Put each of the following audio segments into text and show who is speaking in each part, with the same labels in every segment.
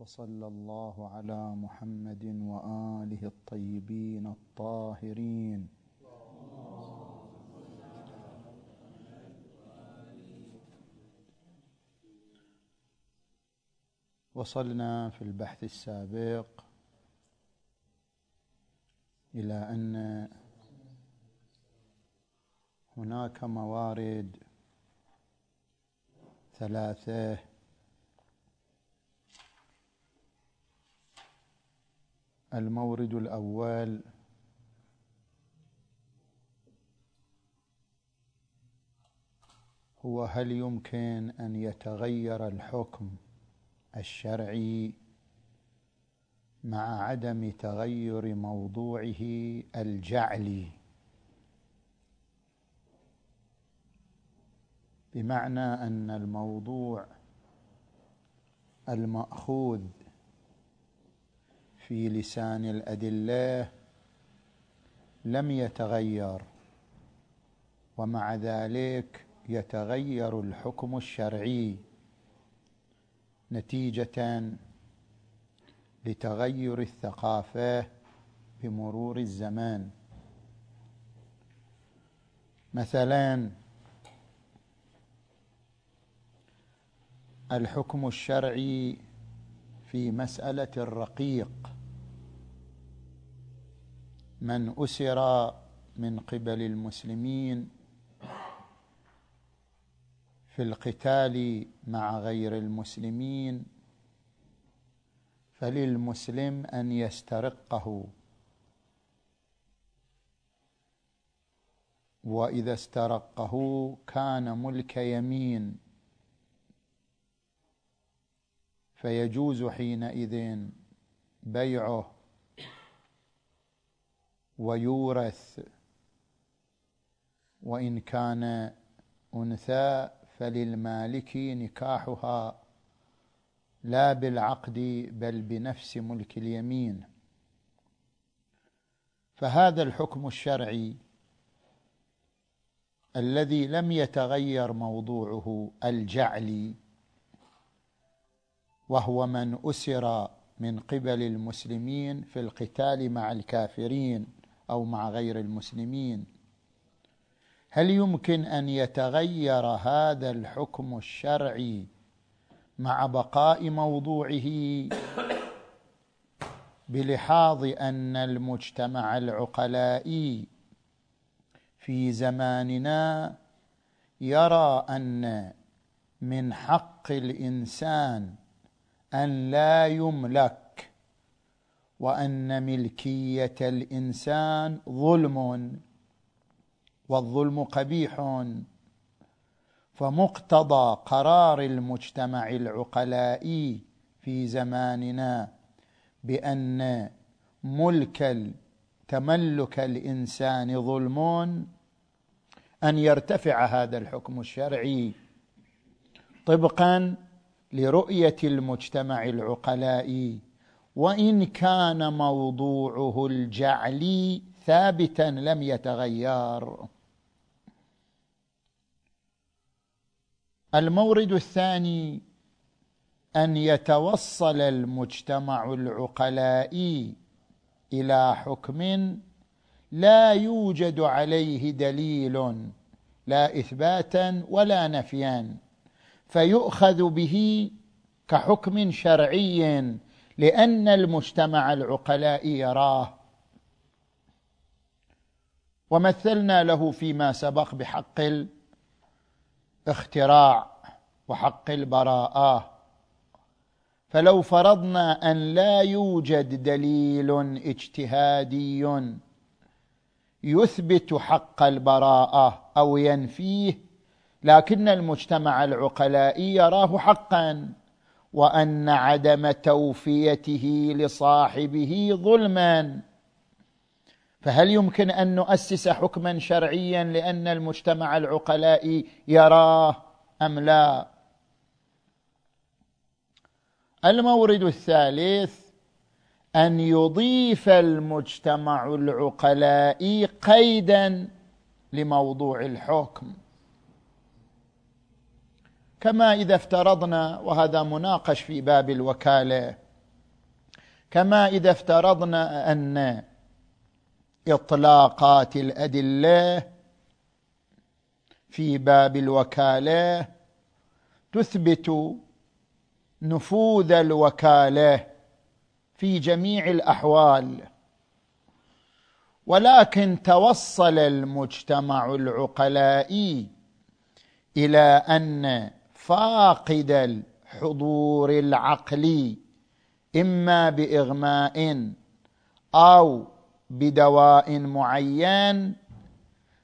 Speaker 1: وصلى الله على محمد وآله الطيبين الطاهرين. وصلنا في البحث السابق إلى أن هناك موارد ثلاثة المورد الأول. هو هل يمكن أن يتغير الحكم الشرعي مع عدم تغير موضوعه الجعلي؟ بمعنى أن الموضوع المأخوذ في لسان الأدلة لم يتغير ومع ذلك يتغير الحكم الشرعي نتيجة لتغير الثقافة بمرور الزمان. مثلا الحكم الشرعي في مسألة الرقيق من أسر من قبل المسلمين في القتال مع غير المسلمين فللمسلم أن يسترقه. وإذا استرقه كان ملك يمين فيجوز حينئذ بيعه. ويورث. وإن كان أنثى فللمالك نكاحها لا بالعقد بل بنفس ملك اليمين. فهذا الحكم الشرعي الذي لم يتغير موضوعه الجعلي وهو من أسر من قبل المسلمين في القتال مع الكافرين. أو مع غير المسلمين. هل يمكن أن يتغير هذا الحكم الشرعي مع بقاء موضوعه بلحاظ أن المجتمع العقلائي في زماننا يرى أن من حق الإنسان أن لا يملك وأن ملكية الإنسان ظلم والظلم قبيح. فمقتضى قرار المجتمع العقلائي في زماننا بأن ملك تملك الإنسان ظلم أن يرتفع هذا الحكم الشرعي طبقا لرؤية المجتمع العقلائي. وإن كان موضوعه الجعلي ثابتا لم يتغير. المورد الثاني أن يتوصل المجتمع العقلائي إلى حكم لا يوجد عليه دليل لا إثباتا ولا نفيا فيؤخذ به كحكم شرعي لأن المجتمع العقلاء يراه. ومثلنا له فيما سبق بحق الاختراع وحق البراءة. فلو فرضنا أن لا يوجد دليل اجتهادي يثبت حق البراءة أو ينفيه لكن المجتمع العقلائي يراه حقا. وأن عدم توفيته لصاحبه ظلما. فهل يمكن أن نؤسس حكما شرعيا لأن المجتمع العقلاء يراه أم لا؟ المورد الثالث أن يضيف المجتمع العقلاء قيدا لموضوع الحكم. كما إذا افترضنا وهذا مناقش في باب الوكالة كما إذا افترضنا أن إطلاقات الأدلة في باب الوكالة تثبت نفوذ الوكالة في جميع الأحوال ولكن توصل المجتمع العقلائي إلى أن فاقد الحضور العقلي إما بإغماء أو بدواء معين.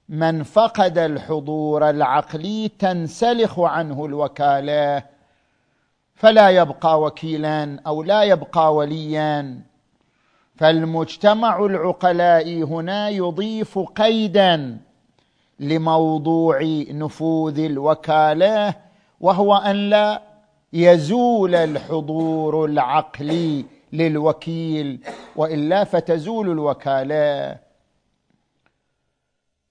Speaker 1: من فقد الحضور العقلي تنسلخ عنه الوكالة فلا يبقى وكيلا أو لا يبقى وليا. فالمجتمع العقلاء هنا يضيف قيدا لموضوع نفوذ الوكالة وهو أن لا يزول الحضور العقلي للوكيل وإلا فتزول الوكالة.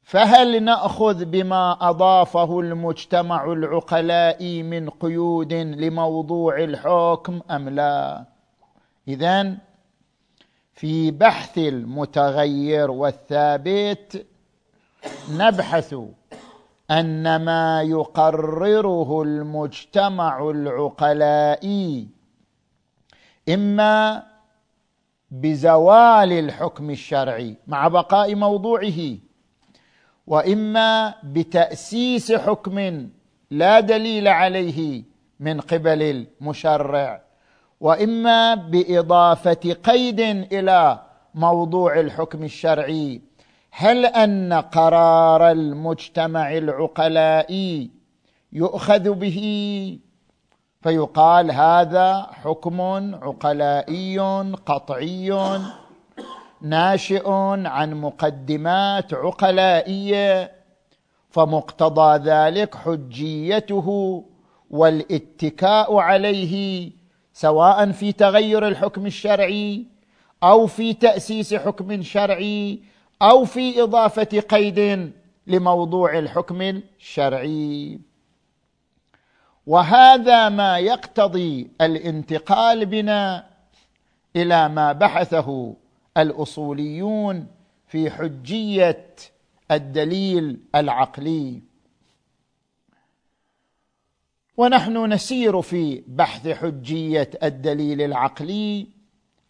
Speaker 1: فهل نأخذ بما أضافه المجتمع العقلاء من قيود لموضوع الحكم أم لا؟ إذن في بحث المتغير والثابت نبحث أن ما يقرره المجتمع العقلائي إما بزوال الحكم الشرعي مع بقاء موضوعه وإما بتأسيس حكم لا دليل عليه من قبل المشرع وإما بإضافة قيد إلى موضوع الحكم الشرعي هل أن قرار المجتمع العقلائي يؤخذ به؟ فيقال هذا حكم عقلائي قطعي ناشئ عن مقدمات عقلائية فمقتضى ذلك حجيته والاتكاء عليه سواء في تغير الحكم الشرعي أو في تأسيس حكم شرعي أو في إضافة قيد لموضوع الحكم الشرعي. وهذا ما يقتضي الانتقال بنا إلى ما بحثه الأصوليون في حجية الدليل العقلي. ونحن نسير في بحث حجية الدليل العقلي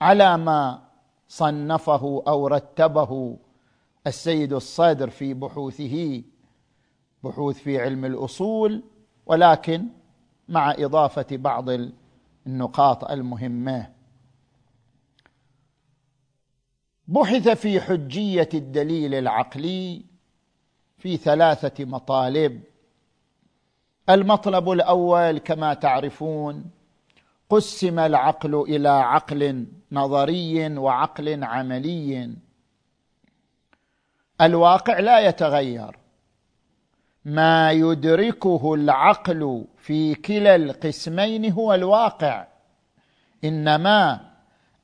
Speaker 1: على ما صنفه أو رتبه السيد الصدر في بحوثه بحوث في علم الأصول ولكن مع إضافة بعض النقاط المهمة. بحث في حجية الدليل العقلي في ثلاثة مطالب. المطلب الأول كما تعرفون قسم العقل إلى عقل نظري وعقل عملي. الواقع لا يتغير. ما يدركه العقل في كلا القسمين هو الواقع إنما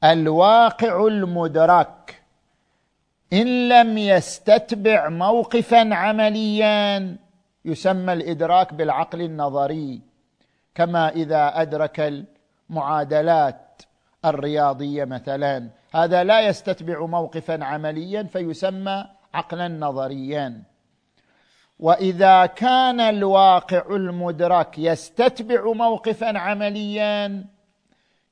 Speaker 1: الواقع المدرك. إن لم يستتبع موقفا عمليا يسمى الإدراك بالعقل النظري كما إذا أدرك المعادلات الرياضية مثلا. هذا لا يستتبع موقفا عمليا فيسمى عقلا نظريا. وإذا كان الواقع المدرك يستتبع موقفا عمليا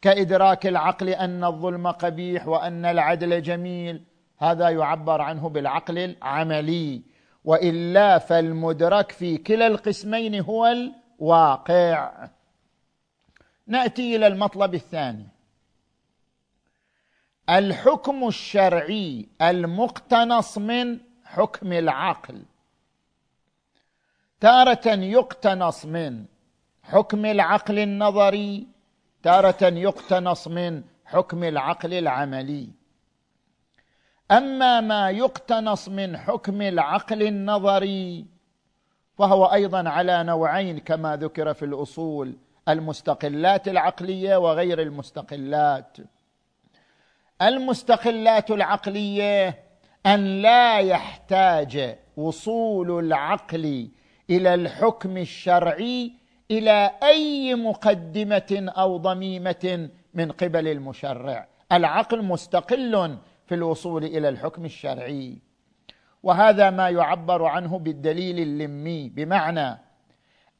Speaker 1: كإدراك العقل أن الظلم قبيح وأن العدل جميل هذا يعبر عنه بالعقل العملي. وإلا فالمدرك في كلا القسمين هو الواقع. نأتي إلى المطلب الثاني. الحكم الشرعي المقتنص من حكم العقل. تارة يقتنص من حكم العقل النظري تارة يقتنص من حكم العقل العملي. أما ما يقتنص من حكم العقل النظري فهو أيضا على نوعين كما ذكر في الأصول المستقلات العقلية وغير المستقلات. المستقلات العقلية أن لا يحتاج وصول العقل إلى الحكم الشرعي إلى أي مقدمة أو ضميمة من قبل المشرع. العقل مستقل في الوصول إلى الحكم الشرعي. وهذا ما يعبر عنه بالدليل اللمي بمعنى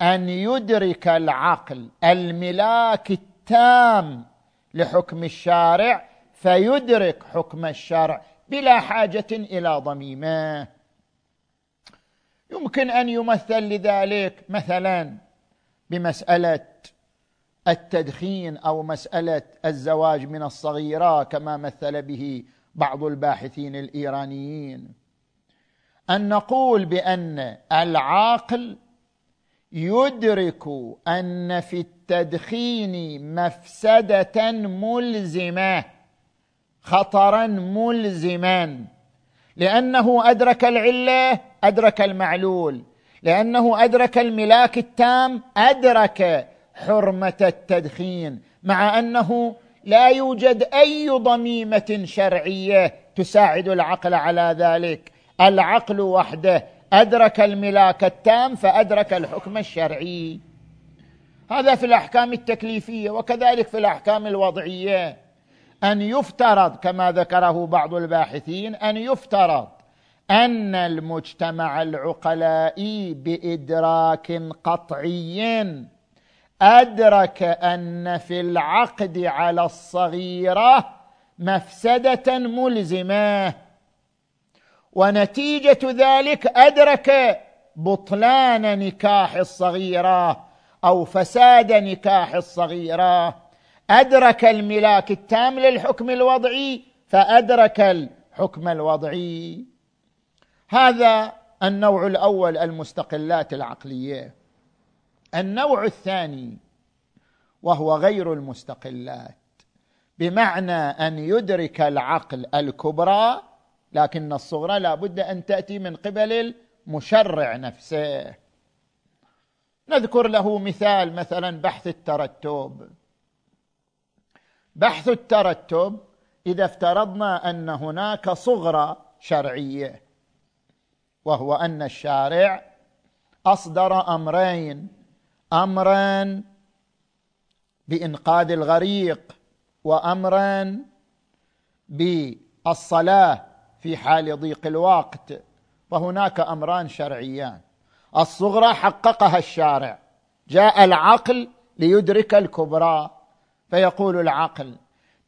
Speaker 1: أن يدرك العقل الملاك التام لحكم الشارع فيدرك حكم الشرع بلا حاجة إلى ضميمه. يمكن أن يمثل لذلك مثلا بمسألة التدخين أو مسألة الزواج من الصغيرة كما مثل به بعض الباحثين الإيرانيين. أن نقول بأن العاقل يدرك أن في التدخين مفسدة ملزمة خطرا ملزما. لأنه أدرك العلة أدرك المعلول. لأنه أدرك الملاك التام أدرك حرمة التدخين. مع أنه لا يوجد أي ضميمة شرعية تساعد العقل على ذلك. العقل وحده أدرك الملاك التام فأدرك الحكم الشرعي. هذا في الأحكام التكليفية وكذلك في الأحكام الوضعية. أن يفترض كما ذكره بعض الباحثين أن يفترض أن المجتمع العقلائي بإدراك قطعي أدرك أن في العقد على الصغيرة مفسدة ملزمة ونتيجة ذلك أدرك بطلان نكاح الصغيرة أو فساد نكاح الصغيرة. أدرك الملاك التام للحكم الوضعي فأدرك الحكم الوضعي. هذا النوع الأول المستقلات العقلية. النوع الثاني وهو غير المستقلات بمعنى أن يدرك العقل الكبرى لكن الصغرى لا بد أن تأتي من قبل المشرع نفسه. نذكر له مثال مثلا بحث الترتب. بحث الترتب إذا افترضنا أن هناك صغرى شرعية وهو أن الشارع أصدر أمرين. امرا بإنقاذ الغريق وامرا بالصلاة في حال ضيق الوقت فهناك أمران شرعيان. الصغرى حققها الشارع جاء العقل ليدرك الكبرى. فيقول العقل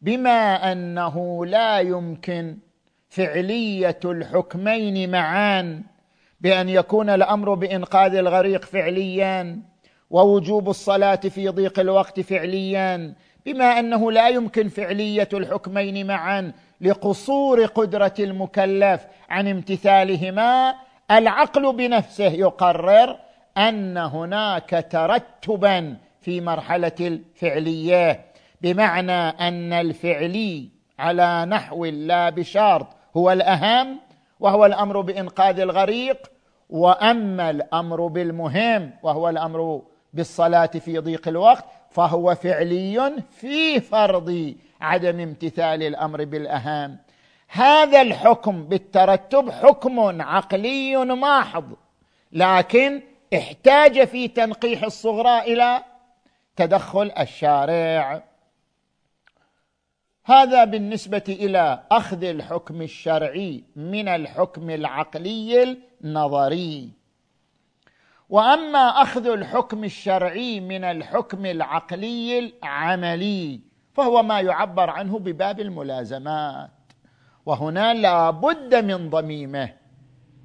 Speaker 1: بما أنه لا يمكن فعلية الحكمين معا بأن يكون الأمر بإنقاذ الغريق فعليا ووجوب الصلاة في ضيق الوقت فعليا بما أنه لا يمكن فعلية الحكمين معا لقصور قدرة المكلف عن امتثالهما العقل بنفسه يقرر أن هناك ترتبا في مرحلة الفعلية. بمعنى أن الفعلي على نحو لا بشرط هو الأهم وهو الأمر بإنقاذ الغريق وأما الأمر بالمهم وهو الأمر بالصلاة في ضيق الوقت فهو فعلي في فرض عدم امتثال الأمر بالأهم. هذا الحكم بالترتب حكم عقلي محض لكن احتاج في تنقيح الصغرى إلى تدخل الشارع. هذا بالنسبة إلى أخذ الحكم الشرعي من الحكم العقلي النظري. وأما أخذ الحكم الشرعي من الحكم العقلي العملي فهو ما يعبر عنه بباب الملازمات. وهنا لا بد من ضميمه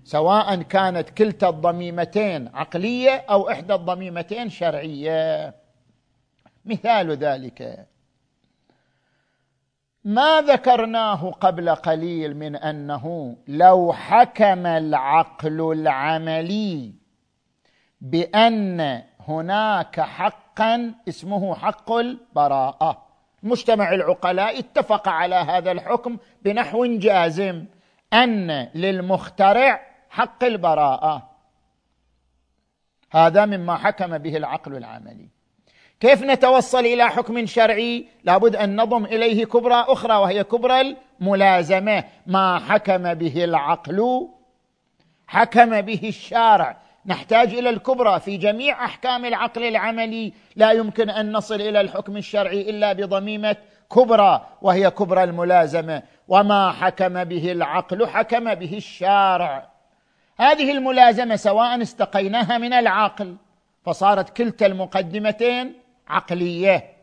Speaker 1: سواء كانت كلتا الضميمتين عقلية أو إحدى الضميمتين شرعية. مثال ذلك. ما ذكرناه قبل قليل من أنه لو حكم العقل العملي بأن هناك حقا اسمه حق البراءة. مجتمع العقلاء اتفق على هذا الحكم بنحو جازم أن للمخترع حق البراءة. هذا مما حكم به العقل العملي. كيف نتوصل إلى حكم شرعي؟ لابد أن نضم إليه كبرى أخرى وهي كبرى الملازمة. ما حكم به العقل؟ حكم به الشارع. نحتاج إلى الكبرى في جميع أحكام العقل العملي. لا يمكن أن نصل إلى الحكم الشرعي إلا بضميمة كبرى وهي كبرى الملازمة. وما حكم به العقل؟ حكم به الشارع. هذه الملازمة سواء استقيناها من العقل فصارت كلتا المقدمتين عقلية.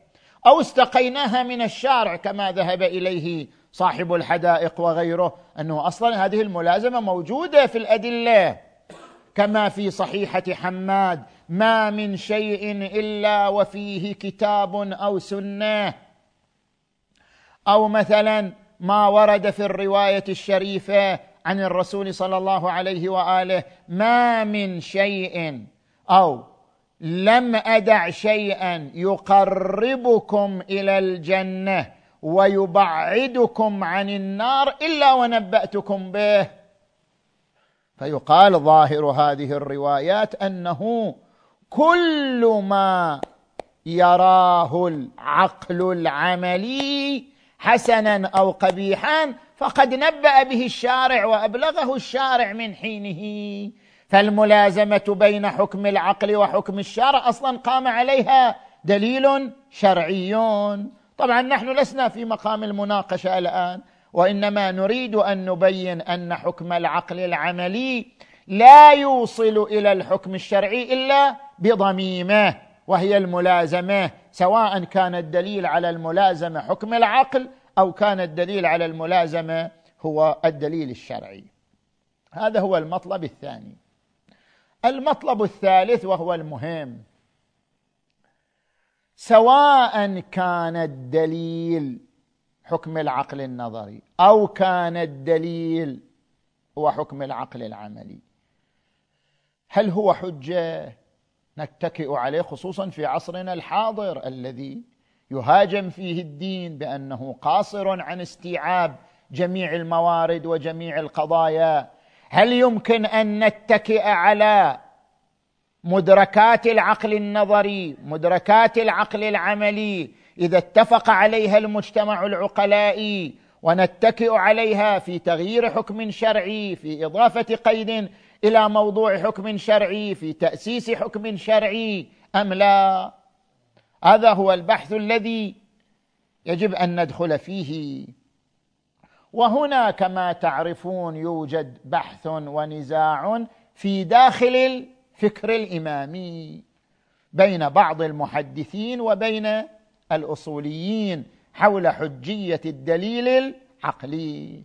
Speaker 1: أو استقيناها من الشارع كما ذهب إليه صاحب الحدائق وغيره أنه أصلا هذه الملازمة موجودة في الأدلة. كما في صحيحة حماد ما من شيء إلا وفيه كتاب أو سنة. أو مثلا ما ورد في الرواية الشريفة عن الرسول صلى الله عليه وآله ما من شيء. أو لم أدع شيئا يقربكم إلى الجنة ويبعدكم عن النار إلا ونبأتكم به. فيقال ظاهر هذه الروايات أنه كل ما يراه العقل العملي حسنا أو قبيحا فقد نبأ به الشارع وأبلغه الشارع من حينه. فالملازمة بين حكم العقل وحكم الشرع أصلا قام عليها. دليل شرعي. طبعا نحن لسنا في مقام المناقشة الآن وإنما نريد أن نبين أن حكم العقل العملي لا يوصل إلى الحكم الشرعي إلا بضميمه وهي الملازمة سواء كان الدليل على الملازمة حكم العقل أو كان الدليل على الملازمة هو الدليل الشرعي. هذا هو المطلب الثاني. المطلب الثالث وهو المهم. سواء كان الدليل حكم العقل النظري أو كان الدليل هو حكم العقل العملي. هل هو حجة؟ نتكئ عليه خصوصا في عصرنا الحاضر الذي يهاجم فيه الدين بأنه قاصر عن استيعاب جميع الموارد وجميع القضايا. هل يمكن أن نتكئ على مدركات العقل النظري مدركات العقل العملي. إذا اتفق عليها المجتمع العقلائي ونتكئ عليها في تغيير حكم شرعي في إضافة قيد إلى موضوع حكم شرعي في تأسيس حكم شرعي أم لا؟ هذا هو البحث الذي يجب أن ندخل فيه. وهنا كما تعرفون يوجد بحث ونزاع في داخل الفكر الإمامي بين بعض المحدثين وبين الأصوليين حول حجية الدليل العقلي.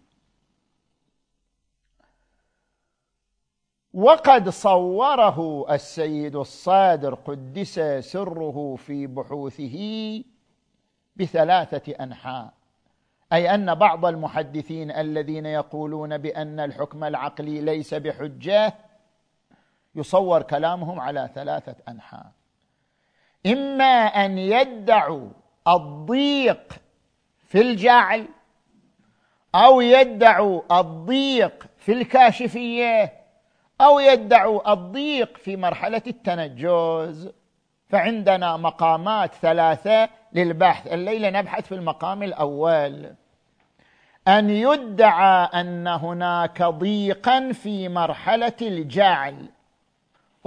Speaker 1: وقد صوره السيد الصادر قدس سره في بحوثه بثلاثة أنحاء أي أن بعض المحدثين الذين يقولون بأن الحكم العقلي ليس بحجة يصور كلامهم على ثلاثة أنحاء. إما أن يدعوا الضيق في الجعل أو يدعوا الضيق في الكاشفية أو يدعوا الضيق في مرحلة التنجز. فعندنا مقامات ثلاثة للبحث. الليلة نبحث في المقام الأول. أن يدعى أن هناك ضيقا في مرحلة الجعل.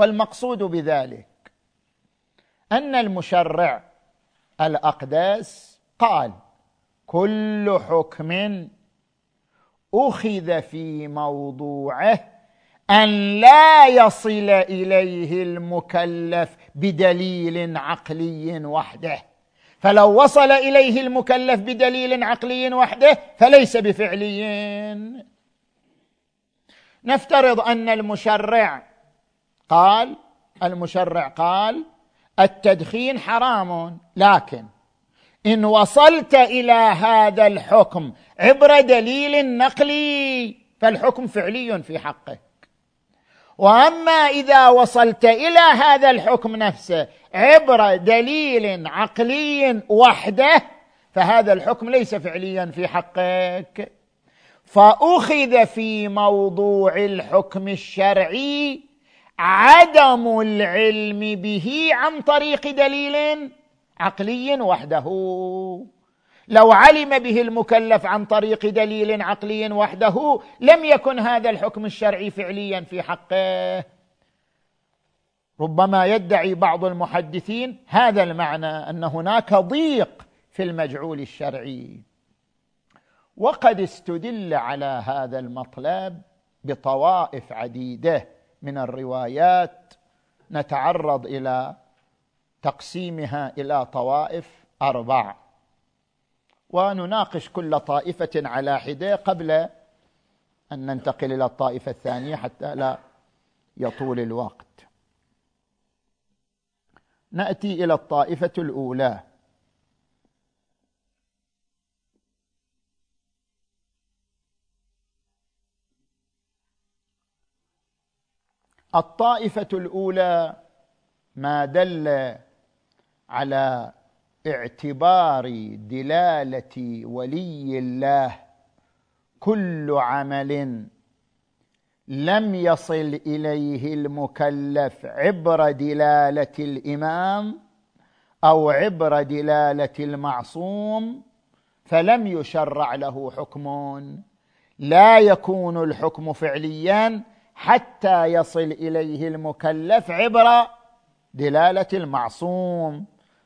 Speaker 1: والمقصود بذلك أن المشرع الأقداس قال كل حكم أخذ في موضوعه أن لا يصل إليه المكلف بدليل عقلي وحده. فلو وصل إليه المكلف بدليل عقلي وحده فليس بفعلي. نفترض أن المشرع قال المشرع قال التدخين حرام لكن إن وصلت إلى هذا الحكم عبر دليل نقلي فالحكم فعلي في حقك. وأما إذا وصلت إلى هذا الحكم نفسه عبر دليل عقلي وحده فهذا الحكم ليس فعليا في حقك. فأخذ في موضوع الحكم الشرعي عدم العلم به عن طريق دليل عقلي وحده. لو علم به المكلف عن طريق دليل عقلي وحده لم يكن هذا الحكم الشرعي فعليا في حقه. ربما يدعي بعض المحدثين هذا المعنى أن هناك ضيق في المجعول الشرعي. وقد استدل على هذا المطلب بطوائف عديدة. من الروايات نتعرض إلى تقسيمها إلى طوائف أربع. ونناقش كل طائفة على حدة قبل أن ننتقل إلى الطائفة الثانية حتى لا يطول الوقت. نأتي إلى الطائفة الأولى. الطائفة الأولى ما دل على اعتبار دلالة ولي الله كل عمل لم يصل إليه المكلف عبر دلالة الإمام أو عبر دلالة المعصوم فلم يشرع له حكم. لا يكون الحكم فعليا حتى يصل إليه المكلف عبر دلالة المعصوم.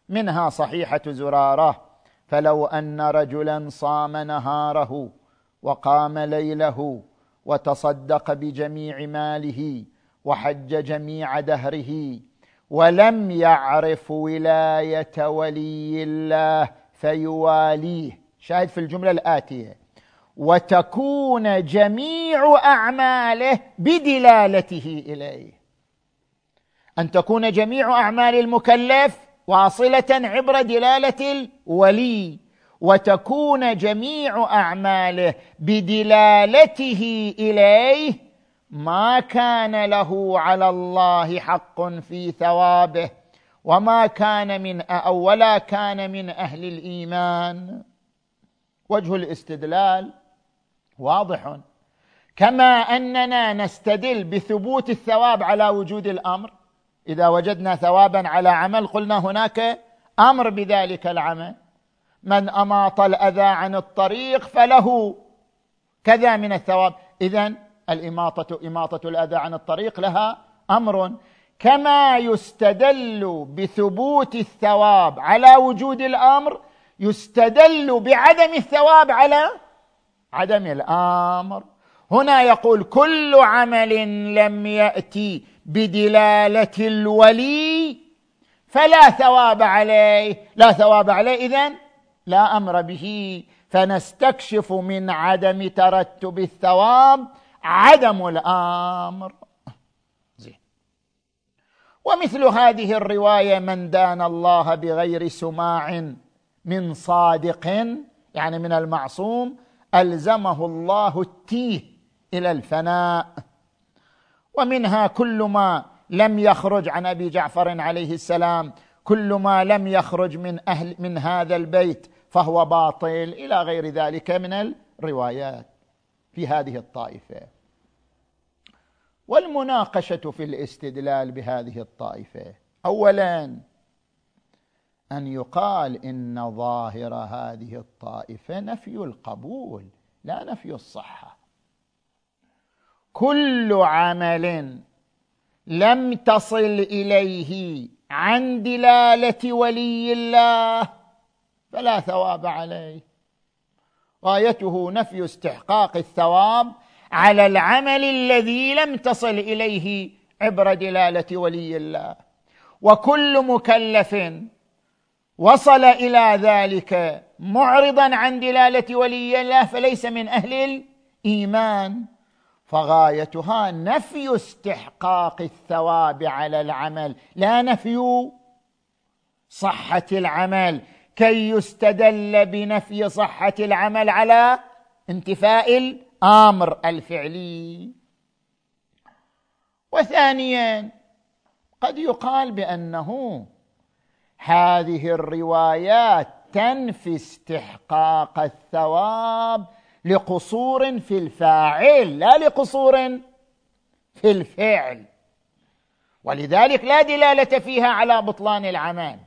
Speaker 1: منها صحيحة زرارة فلو أن رجلا صام نهاره وقام ليله وتصدق بجميع ماله وحج جميع دهره ولم يعرف ولاية ولي الله فيواليه. شاهد في الجملة الآتية. وتكون جميع أعماله بدلالته إليه. أن تكون جميع أعمال المكلف واصلة عبر دلالة الولي وتكون جميع أعماله بدلالته إليه ما كان له على الله حق في ثوابه وما كان من أو ولا كان من أهل الإيمان. وجه الاستدلال واضح. كما أننا نستدل بثبوت الثواب على وجود الأمر. إذا وجدنا ثوابا على عمل قلنا هناك أمر بذلك العمل. من أماط الأذى عن الطريق فله كذا من الثواب. اذا الإماطة إماطة الأذى عن الطريق لها أمر. كما يستدل بثبوت الثواب على وجود الأمر يستدل بعدم الثواب على عدم الآمر. هنا يقول كل عمل لم يأتي بدلالة الولي فلا ثواب عليه. لا ثواب عليه إذن لا أمر به. فنستكشف من عدم ترتب الثواب عدم الآمر. زين. ومثل هذه الرواية من دان الله بغير سماع من صادق يعني من المعصوم ألزمه الله التيه إلى الفناء. ومنها كل ما لم يخرج عن أبي جعفر عليه السلام كل ما لم يخرج من أهل من هذا البيت فهو باطل إلى غير ذلك من الروايات في هذه الطائفة. والمناقشة في الاستدلال بهذه الطائفة. اولا أن يقال إن ظاهر هذه الطائفة نفي القبول لا نفي الصحة. كل عمل لم تصل إليه عن دلالة ولي الله فلا ثواب عليه. غايته نفي استحقاق الثواب على العمل الذي لم تصل إليه عبر دلالة ولي الله. وكل مكلف وصل إلى ذلك معرضا عن دلالة ولي الله فليس من أهل الإيمان. فغايتها نفي استحقاق الثواب على العمل لا نفي صحة العمل. كي يستدل بنفي صحة العمل على انتفاء الأمر الفعلي. وثانيا قد يقال بأنه هذه الروايات تنفي استحقاق الثواب لقصور في الفاعل لا لقصور في الفعل. ولذلك لا دلالة فيها على بطلان العمل.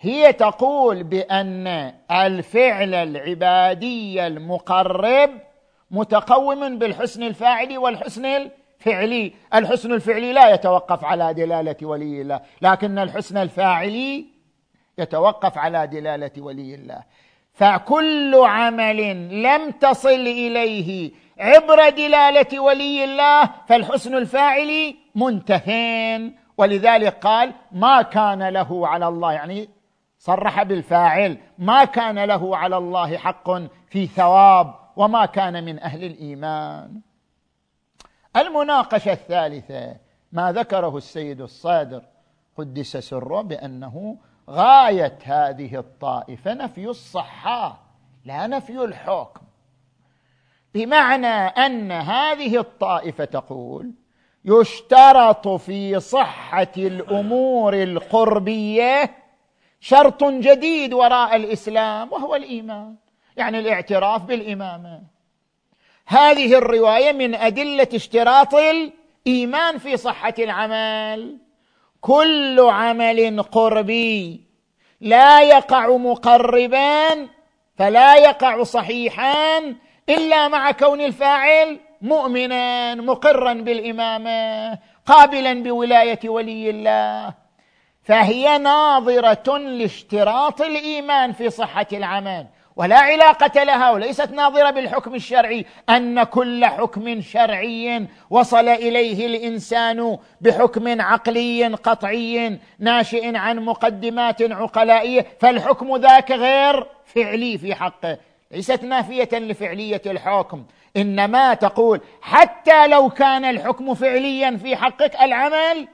Speaker 1: هي تقول بأن الفعل العبادي المقرب متقوم بالحسن الفاعلي والحسن الفعلي الحسن الفعلي لا يتوقف على دلالة ولي الله لكن الحسن الفاعلي يتوقف على دلالة ولي الله. فكل عمل لم تصل إليه عبر دلالة ولي الله فالحسن الفاعل منتهين. ولذلك قال ما كان له على الله يعني صرح بالفاعل ما كان له على الله حق في ثواب وما كان من أهل الإيمان. المناقشة الثالثة ما ذكره السيد الصادر قدس سره بأنه غاية هذه الطائفة نفي الصحة لا نفي الحكم. بمعنى أن هذه الطائفة تقول يشترط في صحة الأمور القربية شرط جديد وراء الإسلام وهو الإيمان. يعني الاعتراف بالإمامة. هذه الرواية من أدلة اشتراط الإيمان في صحة العمل. كل عمل قربي لا يقع مقربا فلا يقع صحيحا إلا مع كون الفاعل مؤمنا مقرا بالإمامة قابلا بولاية ولي الله. فهي ناظرة لاشتراط الإيمان في صحة العمل. ولا علاقة لها وليست ناظرة بالحكم الشرعي أن كل حكم شرعي وصل إليه الإنسان بحكم عقلي قطعي ناشئ عن مقدمات عقلائيه فالحكم ذاك غير فعلي في حقه ليست نافية لفعلية الحكم. إنما تقول حتى لو كان الحكم فعليا في حقك العمل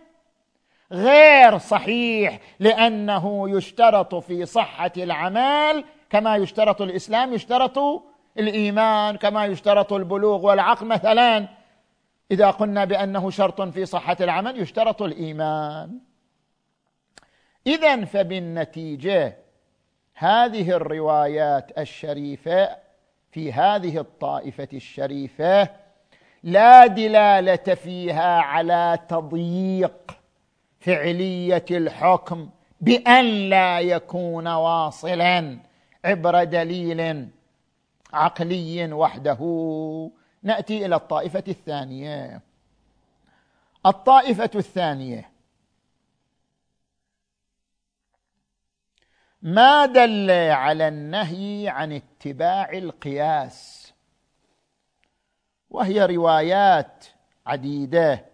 Speaker 1: غير صحيح لأنه يشترط في صحة العمل كما يشترط الإسلام يشترط الإيمان كما يشترط البلوغ والعقل مثلا. إذا قلنا بأنه شرط في صحة العمل يشترط الإيمان. اذا فبالنتيجة هذه الروايات الشريفة في هذه الطائفة الشريفة لا دلالة فيها على تضييق فعلية الحكم بأن لا يكون واصلا. عبر دليل عقلي وحده. نأتي إلى الطائفة الثانية. الطائفة الثانية. ما دل على النهي عن اتباع القياس؟ وهي روايات عديدة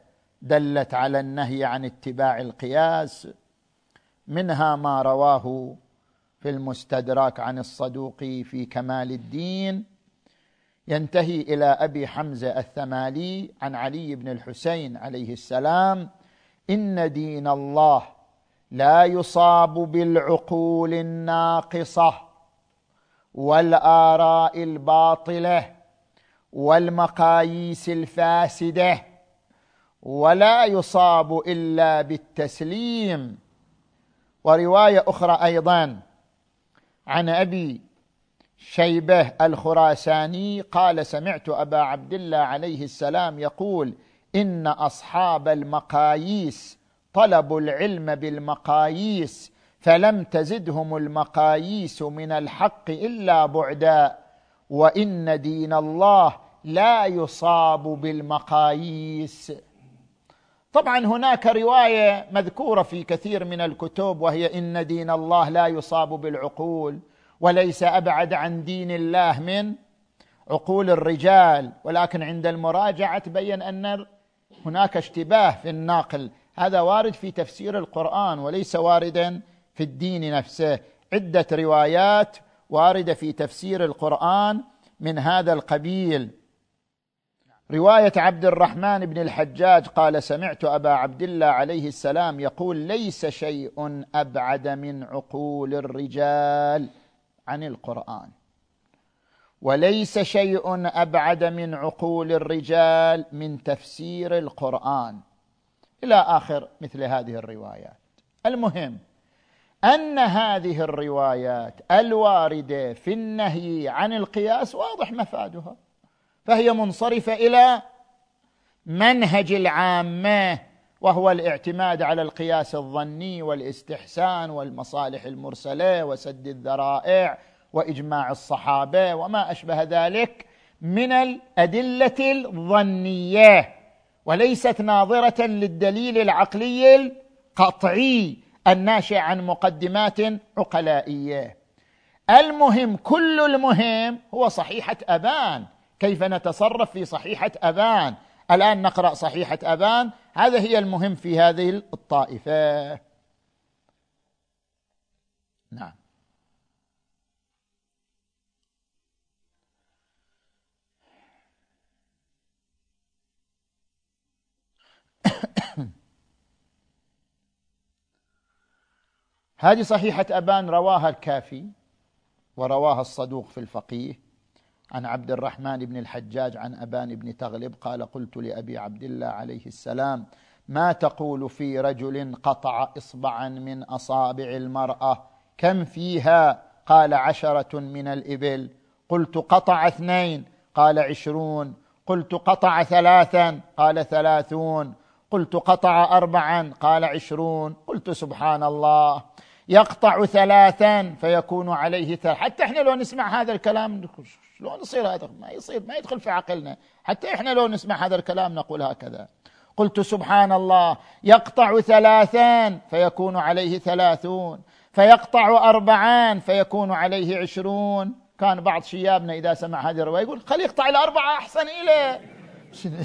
Speaker 1: دلت على النهي عن اتباع القياس منها ما رواه في المستدرك عن الصدوق في كمال الدين. ينتهي إلى أبي حمزة الثمالي عن علي بن الحسين عليه السلام. إن دين الله لا يصاب بالعقول الناقصة والآراء الباطلة والمقاييس الفاسدة ولا يصاب إلا بالتسليم. ورواية أخرى أيضا عن أبي شيبة الخراساني قال سمعت أبا عبد الله عليه السلام يقول إن أصحاب المقاييس طلبوا العلم بالمقاييس فلم تزدهم المقاييس من الحق إلا بعدا وإن دين الله لا يصاب بالمقاييس. طبعا هناك رواية مذكورة في كثير من الكتب وهي إن دين الله لا يصاب بالعقول وليس أبعد عن دين الله من عقول الرجال. ولكن عند المراجعة تبين أن هناك اشتباه في الناقل. هذا وارد في تفسير القرآن وليس واردا في الدين نفسه. عدة روايات واردة في تفسير القرآن من هذا القبيل. رواية عبد الرحمن بن الحجاج قال سمعت أبا عبد الله عليه السلام يقول ليس شيء أبعد من عقول الرجال عن القرآن. وليس شيء أبعد من عقول الرجال من تفسير القرآن. إلى آخر مثل هذه الروايات. المهم أن هذه الروايات الواردة في النهي عن القياس واضح مفادها. فهي منصرفة إلى منهج العامة وهو الاعتماد على القياس الظني والاستحسان والمصالح المرسلة وسد الذرائع وإجماع الصحابة وما أشبه ذلك من الأدلة الظنية وليست ناظرة للدليل العقلي القطعي الناشئه عن مقدمات عقلائية. المهم كل المهم هو صحيحة أبان. كيف نتصرف في صحيحة ابان الآن نقرأ صحيحة ابان هذا هي المهم في هذه الطائفة. نعم. هذه صحيحة أبان رواها الكافي ورواها الصدوق في الفقيه. عن عبد الرحمن بن الحجاج عن أبان بن تغلب قال قلت لأبي عبد الله عليه السلام ما تقول في رجل قطع إصبعا من أصابع المرأة؟ كم فيها؟ قال عشرة من الإبل. قلت قطع اثنين. قال عشرون. قلت قطع ثلاثا. قال ثلاثون. قلت قطع أربعا. قال عشرون. قلت سبحان الله. يقطع ثلاثا. فيكون عليه ثلاث حتى إحنا لو نسمع هذا الكلام شلون يصير هذا؟ ما يصير ما يدخل في عقلنا. حتى إحنا لو نسمع هذا الكلام نقول هكذا. قلت سبحان الله يقطع ثلاثان فيكون عليه ثلاثون فيقطع أربعان فيكون عليه عشرون. كان بعض شيابنا إذا سمع هذه الرواية يقول خليه يقطع الأربعة أحسن إليه.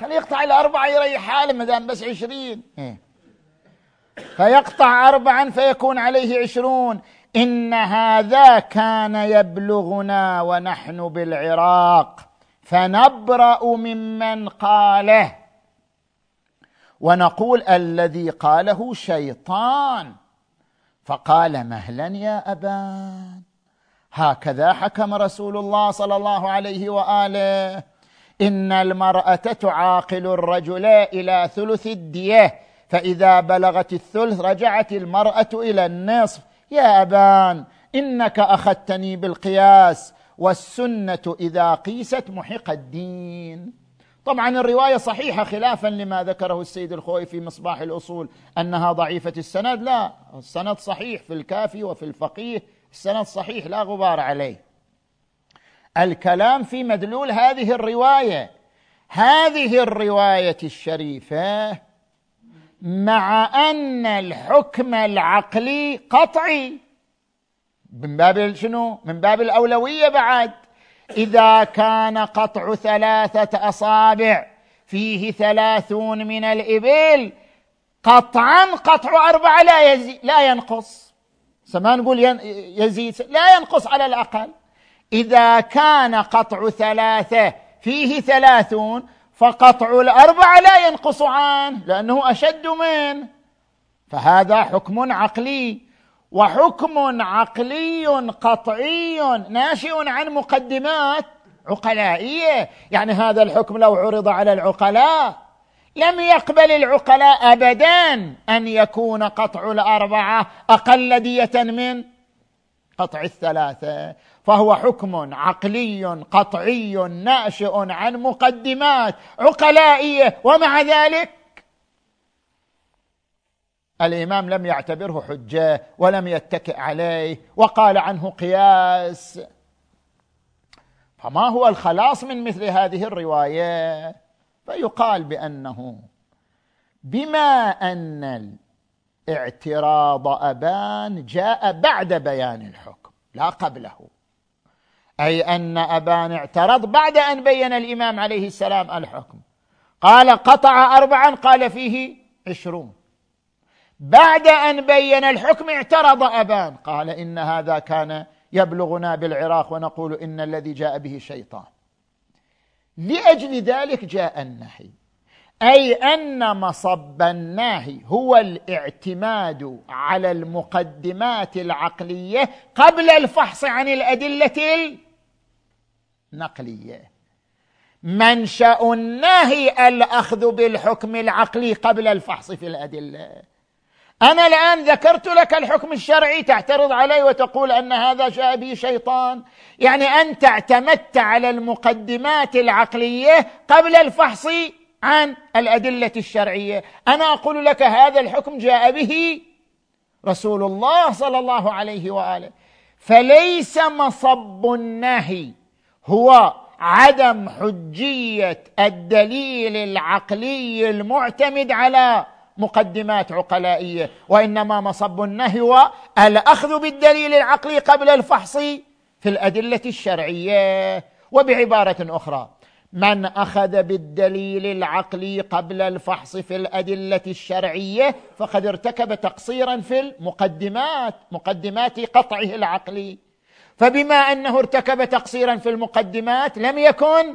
Speaker 1: خليه يقطع الأربعة يريح حاله ما دام بس عشرين. إيه. فيقطع أربعا فيكون عليه عشرون. إن هذا كان يبلغنا ونحن بالعراق فنبرأ ممن قاله. ونقول الذي قاله شيطان. فقال مهلا يا أبان. هكذا حكم رسول الله صلى الله عليه وآله. إن المرأة تعاقل الرجل إلى ثلث الدية فإذا بلغت الثلث رجعت المرأة إلى النصف. يا أبان إنك أخذتني بالقياس والسنة إذا قيست محق الدين. طبعا الرواية صحيحة خلافا لما ذكره السيد الخوي في مصباح الأصول أنها ضعيفة السند. لا السند صحيح في الكافي وفي الفقيه السند صحيح لا غبار عليه. الكلام في مدلول هذه الرواية. هذه الرواية الشريفة مع أن الحكم العقلي قطعي. من باب شنو؟ من باب الأولوية بعد. إذا كان قطع ثلاثة أصابع فيه ثلاثون من الإبل قطعا قطع أربعة لا يزي لا ينقص. سما نقول يزيد لا ينقص على الأقل. إذا كان قطع ثلاثة فيه ثلاثون فقطع الأربعة لا ينقص عنه لأنه أشد منه فهذا حكم عقلي. وحكم عقلي قطعي ناشئ عن مقدمات عقلائية. يعني هذا الحكم لو عرض على العقلاء لم يقبل العقلاء ابدا أن يكون قطع الأربعة أقل دية من قطع الثلاثة. فهو حكم عقلي قطعي ناشئ عن مقدمات عقلائيه ومع ذلك الإمام لم يعتبره حجة ولم يتكئ عليه وقال عنه قياس. فما هو الخلاص من مثل هذه الرواية؟ فيقال بأنه بما أن الاعتراض أبان جاء بعد بيان الحكم لا قبله. أي أن أبان اعترض بعد أن بين الإمام عليه السلام الحكم. قال قطع اربعا قال فيه عشرون. بعد أن بين الحكم اعترض أبان. قال إن هذا كان يبلغنا بالعراق ونقول إن الذي جاء به شيطان. لأجل ذلك جاء النهي. أي أن مصب الناهي هو الاعتماد على المقدمات العقلية قبل الفحص عن الأدلة نقلية. منشأ النهي الأخذ بالحكم العقلي قبل الفحص في الأدلة. أنا الآن ذكرت لك الحكم الشرعي تعترض علي وتقول أن هذا جاء به شيطان. يعني أنت اعتمدت على المقدمات العقلية قبل الفحص عن الأدلة الشرعية. أنا أقول لك هذا الحكم جاء به رسول الله صلى الله عليه وآله. فليس مصب النهي هو عدم حجية الدليل العقلي المعتمد على مقدمات عقلائية وإنما مصب النهي هو الاخذ بالدليل العقلي قبل الفحص في الأدلة الشرعية. وبعبارة أخرى من أخذ بالدليل العقلي قبل الفحص في الأدلة الشرعية فقد ارتكب تقصيرا في المقدمات مقدمات قطعه العقلي. فبما أنه ارتكب تقصيرا في المقدمات لم يكن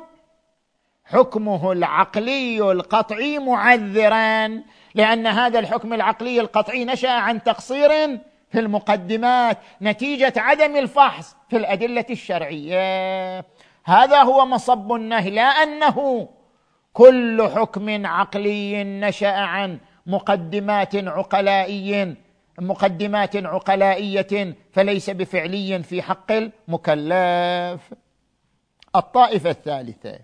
Speaker 1: حكمه العقلي القطعي معذرا لأن هذا الحكم العقلي القطعي نشأ عن تقصير في المقدمات نتيجة عدم الفحص في الأدلة الشرعية. هذا هو مصب النهي لا أنه كل حكم عقلي نشأ عن مقدمات عقلائي مقدمات عقلائية فليس بفعلي في حق المكلف. الطائفة الثالثة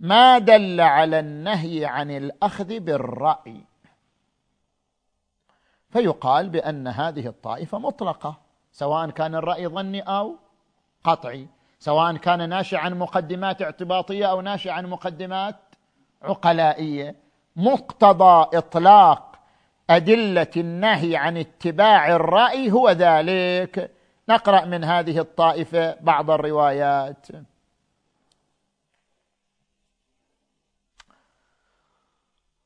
Speaker 1: ما دل على النهي عن الأخذ بالرأي. فيقال بأن هذه الطائفة مطلقة سواء كان الرأي ظني أو قطعي سواء كان ناشئ عن مقدمات اعتباطية أو ناشئ عن مقدمات عقلائية. مقتضى إطلاق أدلة النهي عن اتباع الرأي هو ذلك. نقرأ من هذه الطائفة بعض الروايات.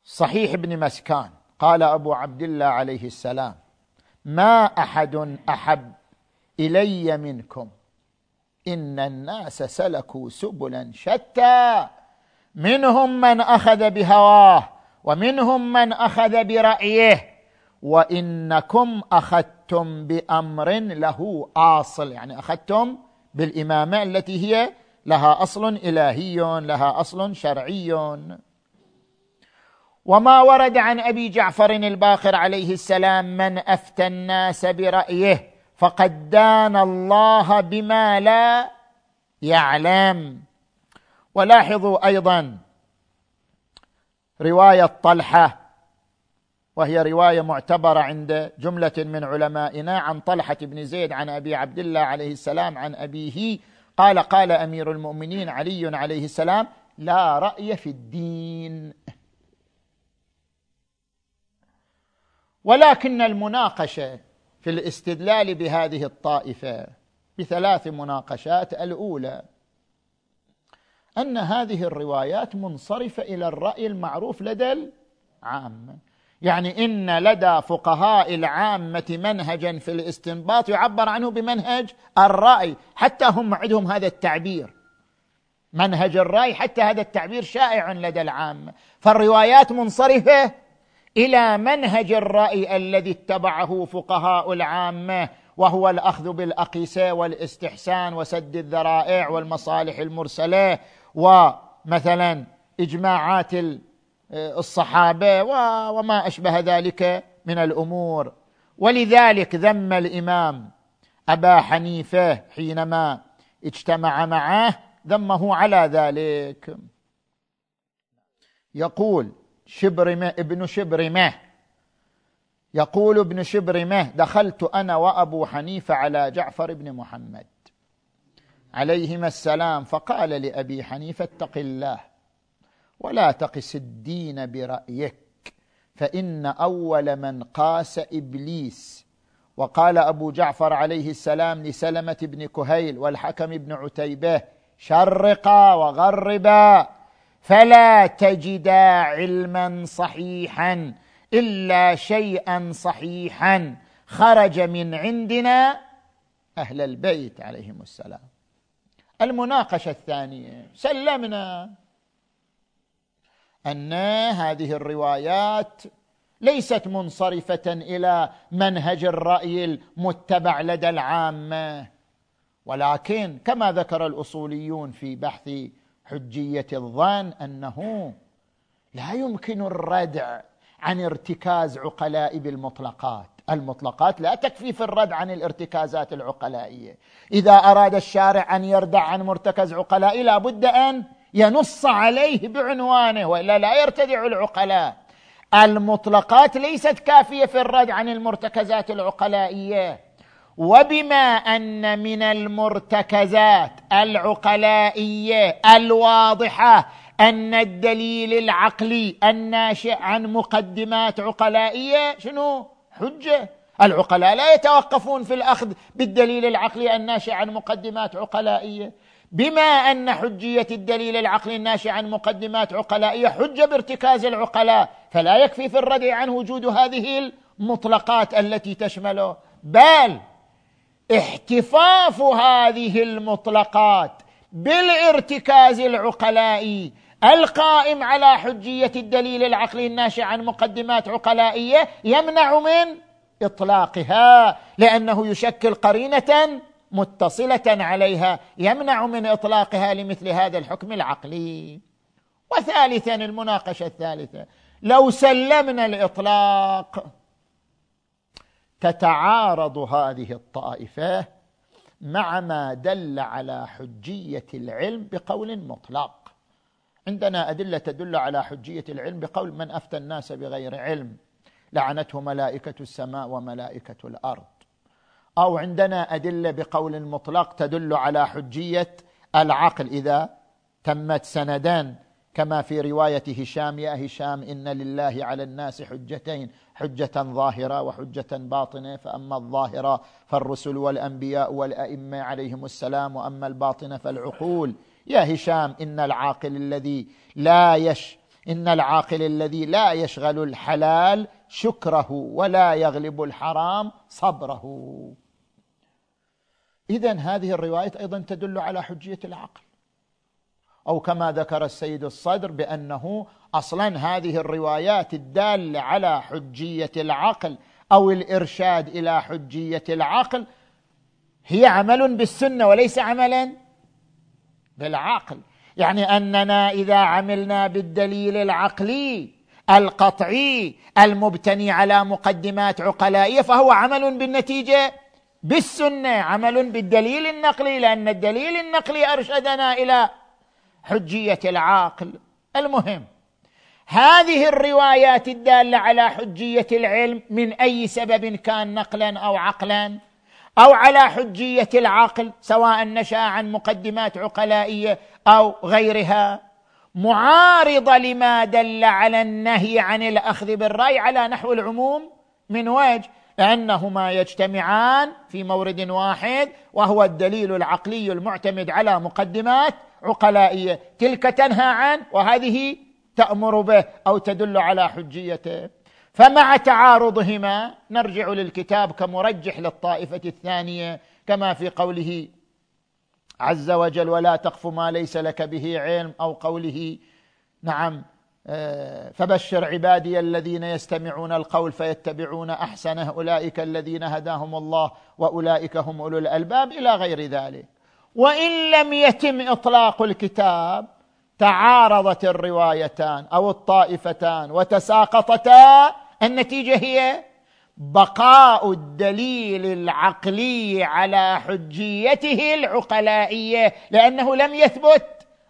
Speaker 1: صحيح ابن مسكان قال أبو عبد الله عليه السلام ما أحد أحب إلي منكم. إن الناس سلكوا سبلا شتى. منهم من أخذ بهواه ومنهم من أخذ برأيه وإنكم أخذتم بأمر له أصل يعني أخذتم بالإمامة التي هي لها أصل إلهي لها أصل شرعي. وما ورد عن أبي جعفر الباقر عليه السلام من أفتى الناس برأيه فقد دان الله بما لا يعلم. ولاحظوا أيضا رواية طلحة وهي رواية معتبرة عند جملة من علمائنا عن طلحة بن زيد عن أبي عبد الله عليه السلام عن أبيه. قال قال أمير المؤمنين علي عليه السلام لا رأي في الدين. ولكن المناقشة في الاستدلال بهذه الطائفة بثلاث مناقشات الأولى أن هذه الروايات منصرفة إلى الرأي المعروف لدى العامه يعني إن لدى فقهاء العامة منهجا في الاستنباط يعبر عنه بمنهج الرأي حتى هم عندهم هذا التعبير. منهج الرأي حتى هذا التعبير شائع لدى العامه فالروايات منصرفة إلى منهج الرأي الذي اتبعه فقهاء العامة وهو الأخذ بالأقيسة والإستحسان وسد الذرائع والمصالح المرسلة ومثلا إجماعات الصحابة وما أشبه ذلك من الأمور. ولذلك ذم الإمام أبا حنيفة حينما اجتمع معه ذمه على ذلك. يقول شبرمة ابن شبرمة يقول ابن شبرمة دخلت أنا وأبو حنيفة على جعفر بن محمد. عليهما السلام فقال لأبي حنيفة اتق الله ولا تقس الدين برأيك فإن أول من قاس إبليس. وقال أبو جعفر عليه السلام لسلمة بن كهيل والحكم بن عتيبة شرقا وغربا فلا تجدا علما صحيحا إلا شيئا صحيحا خرج من عندنا أهل البيت عليهم السلام. المناقشة الثانية. سلمنا أن هذه الروايات ليست منصرفة إلى منهج الرأي المتبع لدى العامة. ولكن كما ذكر الأصوليون في بحث حجية الظن أنه لا يمكن الردع عن ارتكاز عقلاء بالمطلقات. المطلقات لا تكفي في الرد عن الارتكازات العقلائية. إذا أراد الشارع أن يردع عن مرتكز عقلائي لا بد أن ينص عليه بعنوانه وإلا لا يرتدع العقلاء. المطلقات ليست كافية في الرد عن المرتكزات العقلائية. وبما أن من المرتكزات العقلائية الواضحة أن الدليل العقلي الناشئ عن مقدمات عقلائية شنو؟ حجة. العقلاء لا يتوقفون في الأخذ بالدليل العقلي الناشئ عن مقدمات عقلائية. بما أن حجية الدليل العقلي الناشئ عن مقدمات عقلائية حجة بارتكاز العقلاء فلا يكفي في الردع عن وجود هذه المطلقات التي تشمله. بل احتفاف هذه المطلقات بالارتكاز العقلائي القائم على حجية الدليل العقلي الناشئ عن مقدمات عقلائية يمنع من إطلاقها لأنه يشكل قرينة متصلة عليها يمنع من إطلاقها لمثل هذا الحكم العقلي. وثالثا المناقشة الثالثة لو سلمنا الإطلاق تتعارض هذه الطائفة مع ما دل على حجية العلم بقول مطلق. عندنا أدلة تدل على حجية العلم بقول من أفتى الناس بغير علم لعنته ملائكة السماء وملائكة الأرض. أو عندنا أدلة بقول مطلق تدل على حجية العقل. إذا تمت سندان كما في رواية هشام يا هشام إن لله على الناس حجتين حجة ظاهرة وحجة باطنة فأما الظاهرة فالرسل والأنبياء والأئمة عليهم السلام وأما الباطنة فالعقول. يا هشام إن العاقل الذي لا يش إن العاقل الذي لا يشغل الحلال شكره ولا يغلب الحرام صبره. اذا هذه الرواية أيضا تدل على حجية العقل. أو كما ذكر السيد الصدر بأنه أصلا هذه الروايات الداله على حجية العقل أو الإرشاد إلى حجية العقل هي عمل بالسنة وليس عملا. بالعقل. يعني أننا إذا عملنا بالدليل العقلي القطعي المبتني على مقدمات عقلائيه فهو عمل بالنتيجة بالسنة عمل بالدليل النقلي لأن الدليل النقلي أرشدنا إلى حجية العاقل. المهم هذه الروايات الدالة على حجية العلم من أي سبب كان نقلا أو عقلا؟ أو على حجية العقل سواء نشأ عن مقدمات عقلائية أو غيرها. معارضه لما دل على النهي عن الأخذ بالرأي على نحو العموم من وجه لانهما يجتمعان في مورد واحد وهو الدليل العقلي المعتمد على مقدمات عقلائية. تلك تنهى عنه وهذه تأمر به أو تدل على حجيته. فمع تعارضهما نرجع للكتاب كمرجح للطائفة الثانية كما في قوله عز وجل ولا تقف ما ليس لك به علم أو قوله نعم آه، فبشر عبادي الذين يستمعون القول فيتبعون أحسنه أولئك الذين هداهم الله وأولئك هم أولو الألباب إلى غير ذلك. وإن لم يتم إطلاق الكتاب تعارضت الروايتان أو الطائفتان وتساقطتا النتيجة هي بقاء الدليل العقلي على حجيته العقلائية لأنه لم يثبت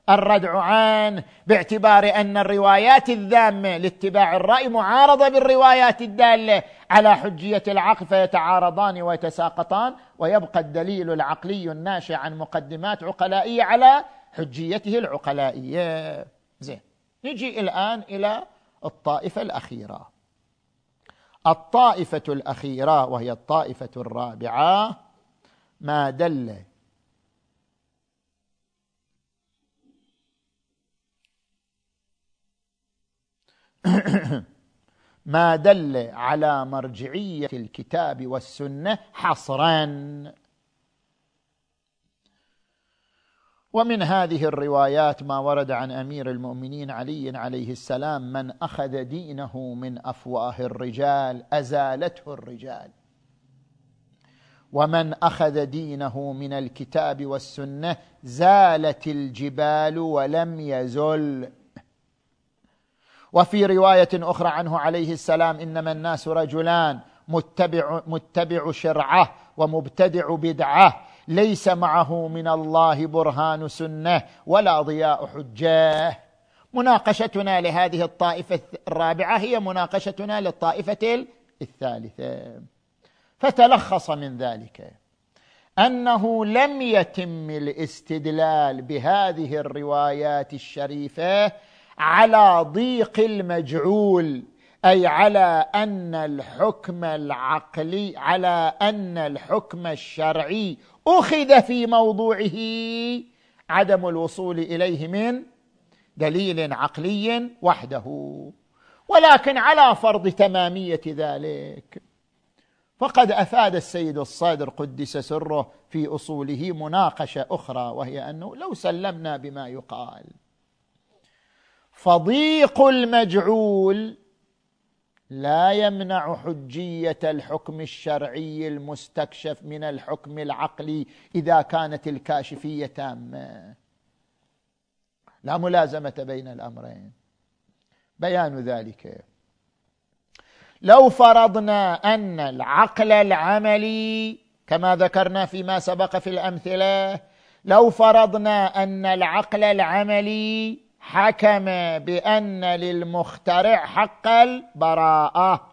Speaker 1: الردع عنه باعتبار أن الروايات الذامة لاتباع الرأي معارضة بالروايات الدالة على حجية العقل فيتعارضان ويتساقطان ويبقى الدليل العقلي الناشئ عن مقدمات عقلائية على حجيته العقلائية. زين نجي الآن إلى الطائفة الأخيرة. الطائفة الأخيرة وهي الطائفة الرابعة ما دل ما دل على مرجعية الكتاب والسنة حصرا. ومن هذه الروايات ما ورد عن أمير المؤمنين علي عليه السلام من أخذ دينه من أفواه الرجال أزالته الرجال. ومن أخذ دينه من الكتاب والسنة زالت الجبال ولم يزل. وفي رواية أخرى عنه عليه السلام إنما الناس رجلان متبع متبع شرعه ومبتدع بدعه. ليس معه من الله برهان سنة ولا ضياء حجاه. مناقشتنا لهذه الطائفة الرابعة هي مناقشتنا للطائفة الثالثة. فتلخص من ذلك أنه لم يتم الاستدلال بهذه الروايات الشريفة على ضيق المجعول أي على أن الحكم العقلي على أن الحكم الشرعي أخذ في موضوعه عدم الوصول إليه من دليل عقلي وحده. ولكن على فرض تمامية ذلك فقد أفاد السيد الصادر قدس سره في أصوله مناقشة أخرى وهي أنه لو سلمنا بما يقال. فضيق المجعول لا يمنع حجية الحكم الشرعي المستكشف من الحكم العقلي إذا كانت الكاشفية تامة. لا ملازمة بين الأمرين. بيان ذلك. لو فرضنا أن العقل العملي كما ذكرنا فيما سبق في الأمثلة لو فرضنا أن العقل العملي حكم بأن للمخترع حق البراءة.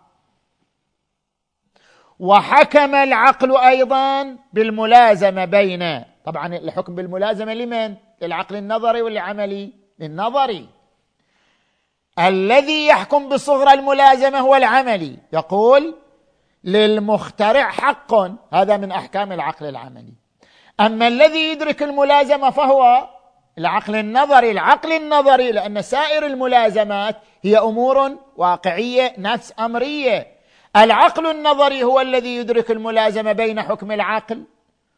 Speaker 1: وحكم العقل أيضا بالملازمة بين طبعا الحكم بالملازمة لمن؟ للعقل النظري والعملي للنظري. الذي يحكم بصغر الملازمة هو العملي. يقول للمخترع حق هذا من أحكام العقل العملي. أما الذي يدرك الملازمة فهو العقل النظري العقل النظري لأن سائر الملازمات هي أمور واقعية نفس أمرية. العقل النظري هو الذي يدرك الملازمة بين حكم العقل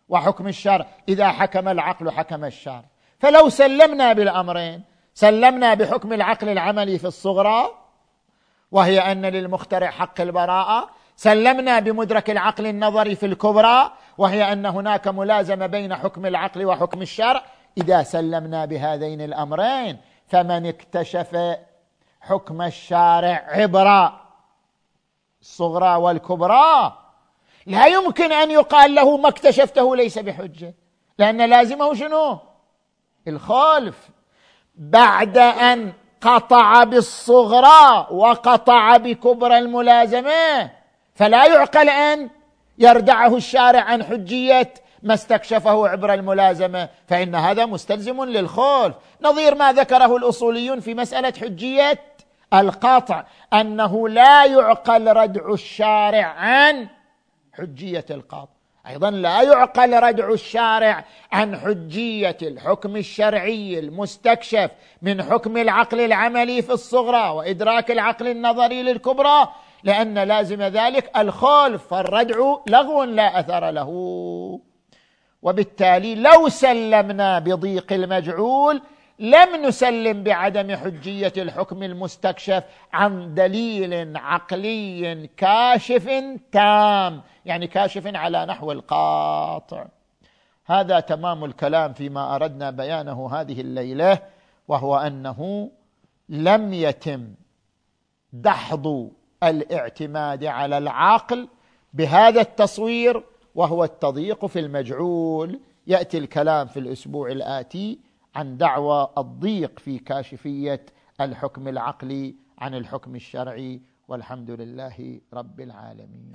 Speaker 1: وحكم الشرع إذا حكم العقل حكم الشرع فلو سلمنا بالأمرين سلمنا بحكم العقل العملي في الصغرى وهي أن للمخترع حق البراءة. سلمنا بمدرك العقل النظري في الكبرى وهي أن هناك ملازمة بين حكم العقل وحكم الشرع إذا سلمنا بهذين الأمرين فمن اكتشف حكم الشارع عبر الصغرى والكبرى لا يمكن أن يقال له ما اكتشفته ليس بحجة لأن لازمه شنو؟ الخالف بعد أن قطع بالصغرى وقطع بكبرى الملازمة فلا يعقل أن يردعه الشارع عن حجية ما استكشفه عبر الملازمة فإن هذا مستلزم للخلف. نظير ما ذكره الأصوليون في مسألة حجية القطع أنه لا يعقل ردع الشارع عن حجية القطع أيضا لا يعقل ردع الشارع عن حجية الحكم الشرعي المستكشف من حكم العقل العملي في الصغرى وإدراك العقل النظري للكبرى لأن لازم ذلك الخلف فالردع لغو لا أثر له. وبالتالي لو سلمنا بضيق المجعول لم نسلم بعدم حجية الحكم المستكشف عن دليل عقلي كاشف تام يعني كاشف على نحو القاطع. هذا تمام الكلام فيما أردنا بيانه هذه الليلة وهو أنه لم يتم دحض الاعتماد على العقل بهذا التصوير وهو التضييق في المجعول. يأتي الكلام في الأسبوع الآتي عن دعوى الضيق في كاشفية الحكم العقلي عن الحكم الشرعي والحمد لله رب العالمين.